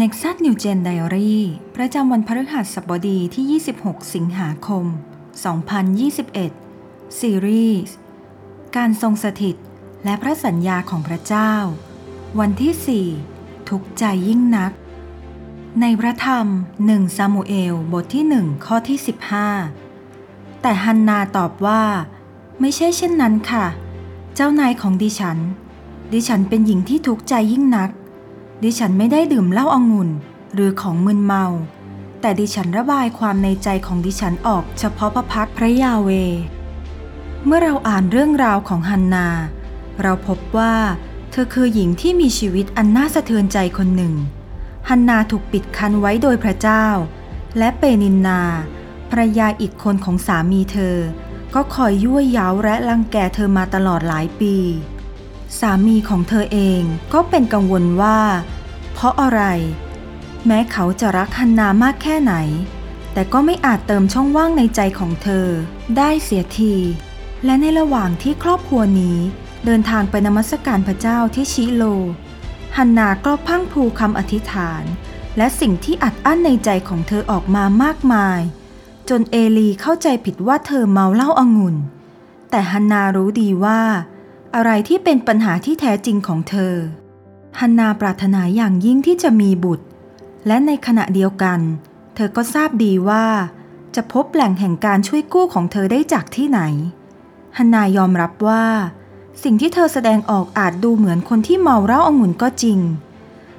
Nexus New Gen Diary ประจำวันพฤหัสบดีที่ 26 สิงหาคม 2021 ซีรีส์การทรงสถิตและพระสัญญาของพระเจ้า วันที่ 4 ทุกใจยิ่งนัก ในพระธรรม 1 ซามูเอล บทที่ 1 ข้อที่ 15 แต่ฮันนาตอบว่า ไม่ใช่เช่นนั้นค่ะ เจ้านายของดิฉัน ดิฉันเป็นหญิงที่ทุกใจยิ่งนัก ดิฉันไม่ได้ดื่มเหล้าอางุ่นหรือของมึนเมา แต่ดิฉันระบายความในใจของดิฉันออกเฉพาะพระพักพระยาเว เมื่อเราอ่านเรื่องราวของฮันนา เราพบว่าเธอคือหญิงที่มีชีวิตอันน่าสะเทือนใจคนหนึ่ง ฮันนาถูกปิดคันไว้โดยพระเจ้า และเปนินนาภรยาอีกคนของสามีเธอ ก็คอยยั่วเย้าและรังแกเธอมาตลอดหลายปี สามีของเธอเองก็เป็นกังวลว่า เพราะอะไร แม้เขาจะรักฮันนามากแค่ไหน แต่ก็ไม่อาจเติมช่องว่างในใจของเธอ ได้เสียที และในระหว่างที่ครอบครัวนี้ เดินทางไปนมัสการพระเจ้าที่ชิโล ฮันนาก็พังพูคำอธิษฐาน และสิ่งที่อัดอั้นในใจของเธอออกมามากมาย จนเอลีเข้าใจผิดว่าเธอเมาเหล้าอางุ่น แต่ฮันนารู้ดีว่า อะไรที่เป็นปัญหาที่แท้จริงของเธอ ฮันนาปรารถนาอย่างยิ่งที่จะมีบุตร และในขณะเดียวกัน เธอก็ทราบดีว่า จะพบแหล่งแห่งการช่วยกู้ของเธอได้จากที่ไหน ฮันนายอมรับว่า สิ่งที่เธอแสดงออกอาจดูเหมือนคนที่เมาเหล้าองุ่นก็จริง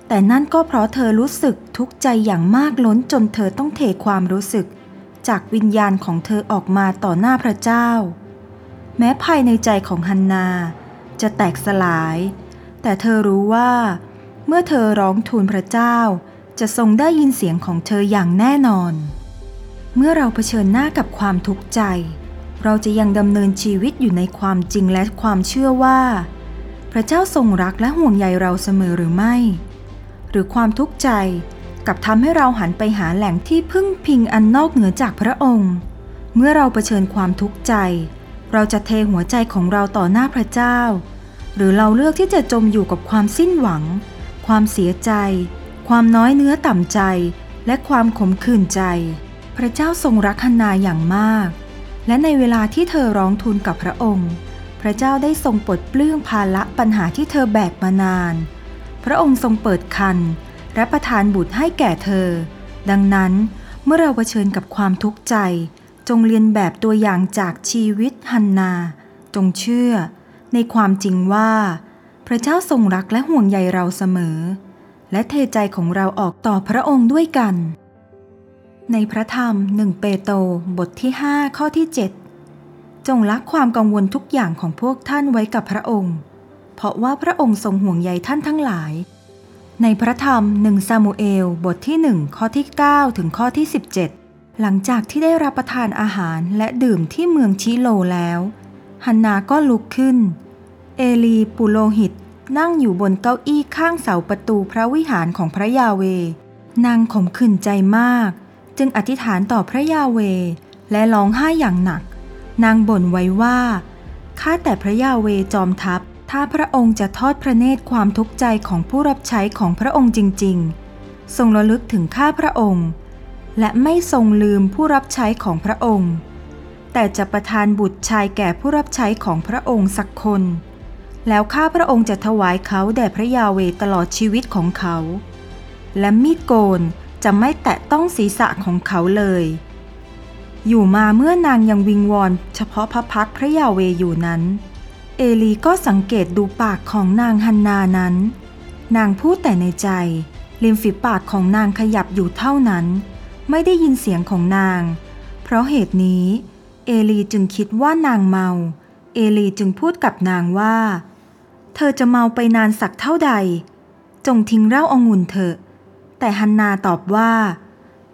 แต่นั่นก็เพราะเธอรู้สึกทุกข์ใจอย่างมากล้นจนเธอต้องเทความรู้สึก จากวิญญาณของเธอออกมาต่อหน้าพระเจ้า แม้ภายในใจของฮันนา จะแตกสลาย แต่เธอรู้ว่า เมื่อเธอร้องทูลพระเจ้า จะทรงได้ยินเสียงของเธออย่างแน่นอน เมื่อเราเผชิญหน้ากับความทุกข์ใจ เราจะยังดำเนินชีวิตอยู่ในความจริงและความเชื่อว่า พระเจ้าทรงรักและห่วงใยเราเสมอหรือไม่ หรือความทุกข์ใจกับทำให้เราหันไปหาแหล่งที่พึ่งพิงอันนอกเหนือจากพระองค์ เมื่อเราเผชิญความทุกข์ใจ เราจะเทหัวใจของเราต่อหน้าพระเจ้า หรือเราเลือกที่จะจมอยู่กับความสิ้นหวัง ความเสียใจ ความน้อยเนื้อต่ำใจ และความขมขื่นใจ พระเจ้าทรงรักฮันนาอย่างมาก และในเวลาที่เธอร้องทูลกับพระองค์ พระเจ้าได้ทรงปลดเปลื้องภาระปัญหาที่เธอแบกมานาน พระองค์ทรงเปิดคันและประทานบุตรให้แก่เธอ ดังนั้นเมื่อเราเผชิญกับความทุกข์ใจ จงเรียนแบบตัวอย่างจากชีวิตฮันนา จงเชื่อ ในความจริงว่า พระเจ้าทรงรักและห่วงใยเราเสมอ และเทใจของเราออกต่อพระองค์ด้วยกัน ในพระธรรมหนึ่งเปโตรบทที่ 5 ข้อที่ 7 จงละความกังวลทุกอย่างของพวกท่านไว้กับพระองค์ เพราะว่าพระองค์ทรงห่วงใยท่านทั้งหลาย ในพระธรรมหนึ่งซามูเอลบทที่1ข้อที่ 9 ถึงข้อที่ 17 หลังจากที่ได้รับประทานอาหารและดื่มที่เมืองชิโลแล้วฮันนาก็ลุกขึ้น เอลีปุโรหิตนั่งอยู่บนเก้าอี้ข้างเสาประตูพระวิหารของพระยาเวนางขมขื่นใจมาก จึงอธิษฐานต่อพระยาเว และร้องไห้อย่างหนัก นางบ่นไว้ว่าข้าแต่พระยาเวจอมทัพ ถ้าพระองค์จะทอดพระเนตรความทุกข์ใจของผู้รับใช้ของพระองค์จริง ๆ ทรงระลึกถึงข้าพระองค์ และไม่ทรงลืมผู้รับใช้ของพระองค์ แต่จะประทานบุตรชายแก่ผู้รับใช้ของพระองค์สักคน แล้วข้าพระองค์จะถวายเขาแด่พระยาเวตลอดชีวิตของเขา และมีดโกนจะไม่แตะต้องศีรษะของเขาเลย อยู่มาเมื่อนางยังวิงวอนเฉพาะพระพักพระยาเวอยู่นั้น เอลีก็สังเกตดูปากของนางฮันนานั้น นางพูดแต่ในใจริมฝีปากของนางขยับอยู่เท่านั้น ไม่ได้ยินเสียงของนาง เพราะเหตุนี้ เอลีจึงคิดว่านางเมา เอลีจึงพูดกับนางว่า เธอจะเมาไปนานสักเท่าใด จงทิ้งเหล้าองุ่นเถอะ แต่ฮันนาตอบว่า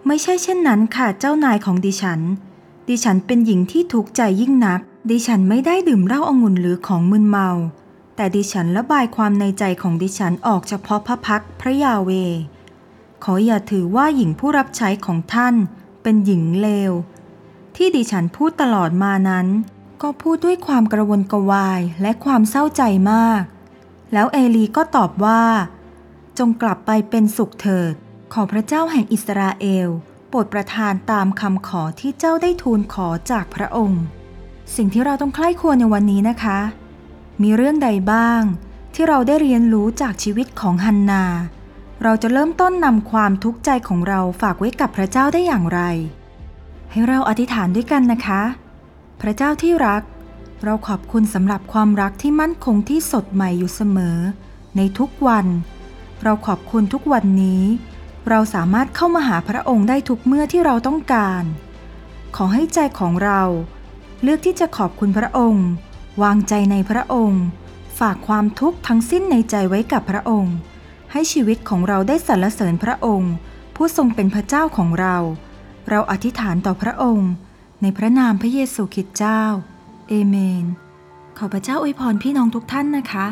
ไม่ใช่เช่นนั้นค่ะเจ้านายของดิฉัน ดิฉันเป็นหญิงที่ทุกข์ใจยิ่งนัก ดิฉันไม่ได้ดื่มเหล้าองุ่นหรือของมึนเมา แต่ดิฉันระบายความในใจของดิฉันออกเฉพาะพระพักพระยาเว ขออย่าถือว่าหญิงผู้รับใช้ของท่านเป็นหญิงเลว ที่ดิฉันพูดตลอดมานั้น ก็พูดด้วยความกระวนกระวายและความเศร้าใจมาก แล้วเอลีก็ตอบว่า จงกลับไปเป็นสุขเถิด ขอพระเจ้าแห่งอิสราเอลโปรดประทานตามคำขอที่เจ้าได้ทูลขอจากพระองค์ สิ่งที่เราต้องใคร่ครวญในวันนี้นะคะ มีเรื่องใดบ้างที่เราได้เรียนรู้จากชีวิตของฮันนา เราจะเริ่มต้นนำความทุกข์ใจของเราฝากไว้กับพระเจ้าได้อย่างไร ให้เราอธิษฐานด้วยกันนะคะ พระเจ้าที่รัก เราขอบคุณสำหรับความรักที่มั่นคงที่สดใหม่อยู่เสมอ ในทุกวัน เราขอบคุณทุกวันนี้ เราสามารถเข้ามาหาพระองค์ได้ทุกเมื่อที่เราต้องการ ขอให้ใจของเรา เลือกที่จะขอบคุณพระองค์ วางใจในพระองค์ ฝากความทุกข์ทั้งสิ้นในใจไว้กับพระองค์ ให้ชีวิตของเราได้สรรเสริญพระองค์ ผู้ทรงเป็นพระเจ้าของเรา เราอธิษฐานต่อพระองค์ ในพระนามพระเยซูคริสต์เจ้า เอเมน ขอพระเจ้าอวยพรพี่น้องทุกท่านนะคะ